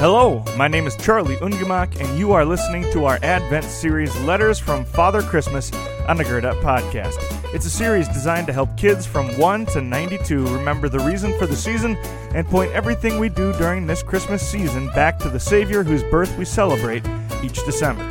Hello, my name is Charlie Ungemak, and you are listening to our Advent series, Letters from Father Christmas, on the Up Podcast. It's a series designed to help kids from 1 to 92 remember the reason for the season and point everything we do during this Christmas season back to the Savior whose birth we celebrate each December.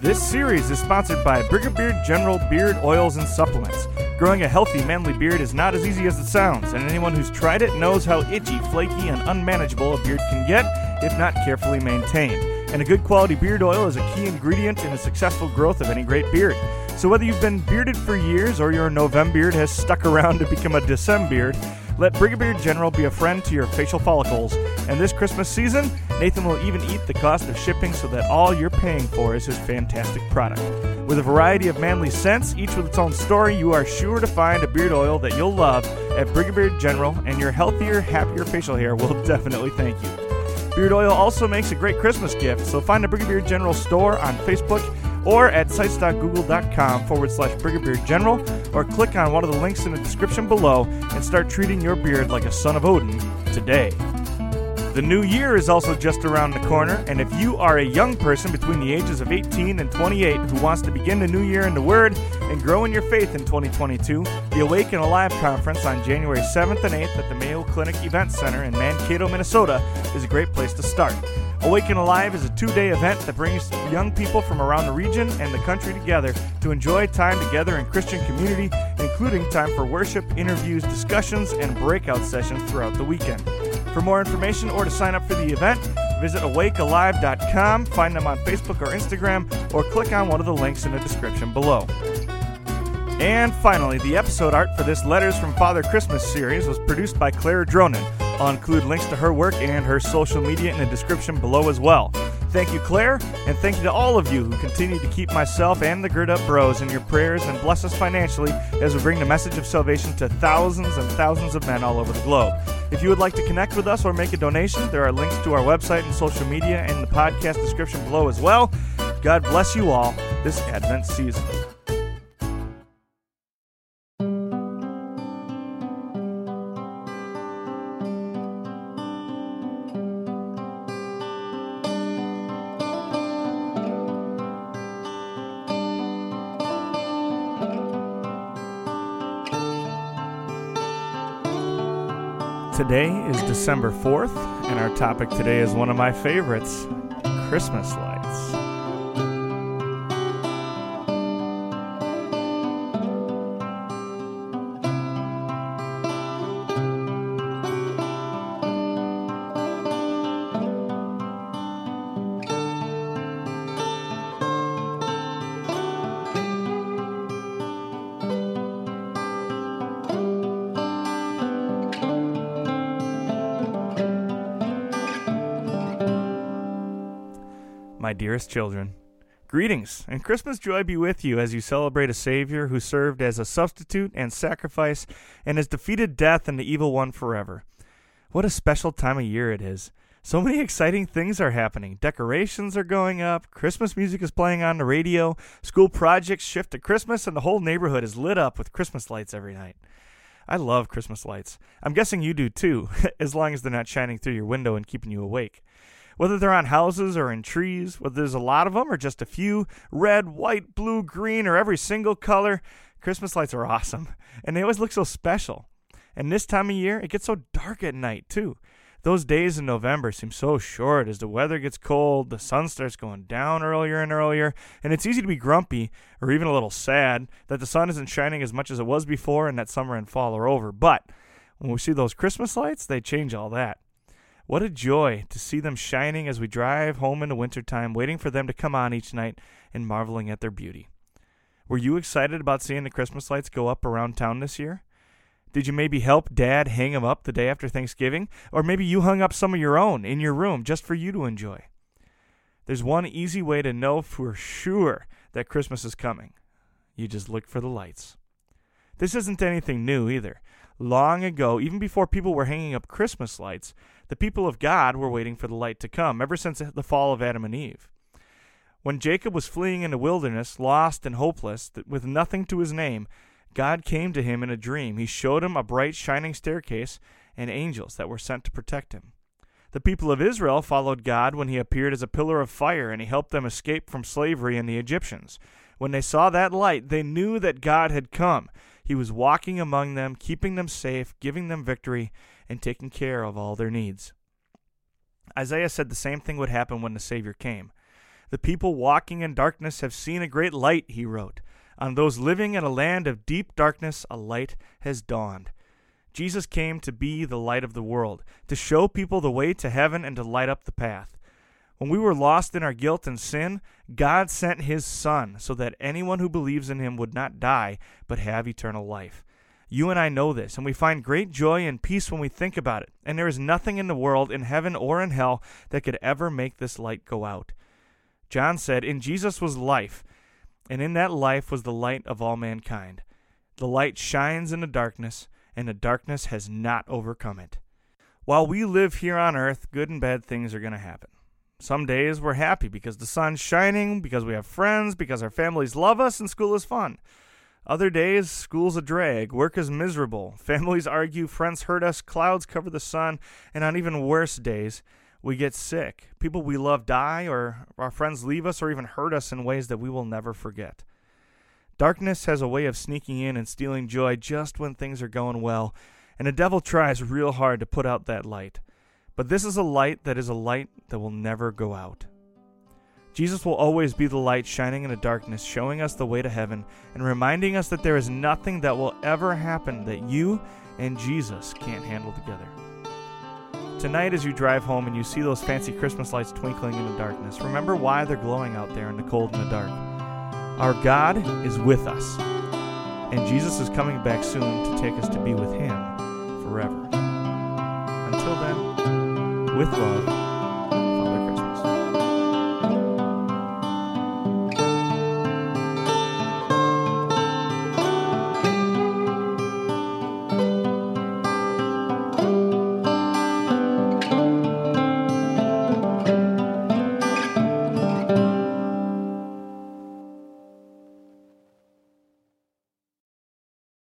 This series is sponsored by Brigadier General Beard Oils and Supplements. Growing a healthy, manly beard is not as easy as it sounds, and anyone who's tried it knows how itchy, flaky, and unmanageable a beard can get if not carefully maintained. And a good quality beard oil is a key ingredient in the successful growth of any great beard. So whether you've been bearded for years or your November beard has stuck around to become a December beard, let Brigadier General be a friend to your facial follicles. And this Christmas season, Nathan will even eat the cost of shipping so that all you're paying for is his fantastic product. With a variety of manly scents, each with its own story, you are sure to find a beard oil that you'll love at Brigadier General, and your healthier, happier facial hair will definitely thank you. Beard oil also makes a great Christmas gift, so find a Brigadier General store on Facebook or at sites.google.com forward slash Brigadier General, or click on one of the links in the description below and start treating your beard like a son of Odin today. The new year is also just around the corner, and if you are a young person between the ages of 18 and 28 who wants to begin the new year in the Word and grow in your faith in 2022, the Awaken Alive Conference on January 7th and 8th at the Mayo Clinic Event Center in Mankato, Minnesota is a great place to start. Awaken Alive is a two day event that brings young people from around the region and the country together to enjoy time together in Christian community, including time for worship, interviews, discussions, and breakout sessions throughout the weekend. For more information or to sign up for the event, visit awakealive.com, find them on Facebook or Instagram, or click on one of the links in the description below. And finally, the episode art for this Letters from Father Christmas series was produced by Claire Dronin. I'll include links to her work and her social media in the description below as well. Thank you, Claire, and thank you to all of you who continue to keep myself and the Gird Up Bros in your prayers and bless us financially as we bring the message of salvation to thousands and thousands of men all over the globe. If you would like to connect with us or make a donation, there are links to our website and social media in the podcast description below as well. God bless you all this Advent season. Today is December 4th, and our topic today is one of my favorites Christmas lights. My dearest children. Greetings and Christmas joy be with you as you celebrate a Savior who served as a substitute and sacrifice and has defeated death and the evil one forever. What a special time of year it is. So many exciting things are happening. Decorations are going up, Christmas music is playing on the radio, school projects shift to Christmas, and the whole neighborhood is lit up with Christmas lights every night. I love Christmas lights. I'm guessing you do too, as long as they're not shining through your window and keeping you awake. Whether they're on houses or in trees, whether there's a lot of them or just a few red, white, blue, green, or every single color Christmas lights are awesome. And they always look so special. And this time of year, it gets so dark at night, too. Those days in November seem so short as the weather gets cold, the sun starts going down earlier and earlier, and it's easy to be grumpy or even a little sad that the sun isn't shining as much as it was before and that summer and fall are over. But when we see those Christmas lights, they change all that. What a joy to see them shining as we drive home in the wintertime, waiting for them to come on each night and marveling at their beauty. Were you excited about seeing the Christmas lights go up around town this year? Did you maybe help Dad hang them up the day after Thanksgiving? Or maybe you hung up some of your own in your room just for you to enjoy? There's one easy way to know for sure that Christmas is coming. You just look for the lights. This isn't anything new either. Long ago, even before people were hanging up Christmas lights, the people of God were waiting for the light to come, ever since the fall of Adam and Eve. When Jacob was fleeing in the wilderness, lost and hopeless, with nothing to his name, God came to him in a dream. He showed him a bright, shining staircase and angels that were sent to protect him. The people of Israel followed God when he appeared as a pillar of fire and he helped them escape from slavery and the Egyptians. When they saw that light, they knew that God had come. He was walking among them, keeping them safe, giving them victory, and taking care of all their needs. Isaiah said the same thing would happen when the Savior came. The people walking in darkness have seen a great light, he wrote. On those living in a land of deep darkness, a light has dawned. Jesus came to be the light of the world, to show people the way to heaven and to light up the path. When we were lost in our guilt and sin, God sent His Son so that anyone who believes in Him would not die, but have eternal life. You and I know this, and we find great joy and peace when we think about it. And there is nothing in the world, in heaven or in hell, that could ever make this light go out. John said, In Jesus was life, and in that life was the light of all mankind. The light shines in the darkness, and the darkness has not overcome it. While we live here on earth, good and bad things are going to happen. Some days we're happy because the sun's shining, because we have friends, because our families love us, and school is fun. Other days, school's a drag, work is miserable, families argue, friends hurt us, clouds cover the sun, and on even worse days, we get sick. People we love die, or our friends leave us, or even hurt us in ways that we will never forget. Darkness has a way of sneaking in and stealing joy just when things are going well, and the devil tries real hard to put out that light. But this is a light that is a light that will never go out. Jesus will always be the light shining in the darkness, showing us the way to heaven, and reminding us that there is nothing that will ever happen that you and Jesus can't handle together. Tonight, as you drive home and you see those fancy Christmas lights twinkling in the darkness, remember why they're glowing out there in the cold and the dark. Our God is with us, and Jesus is coming back soon to take us to be with Him forever.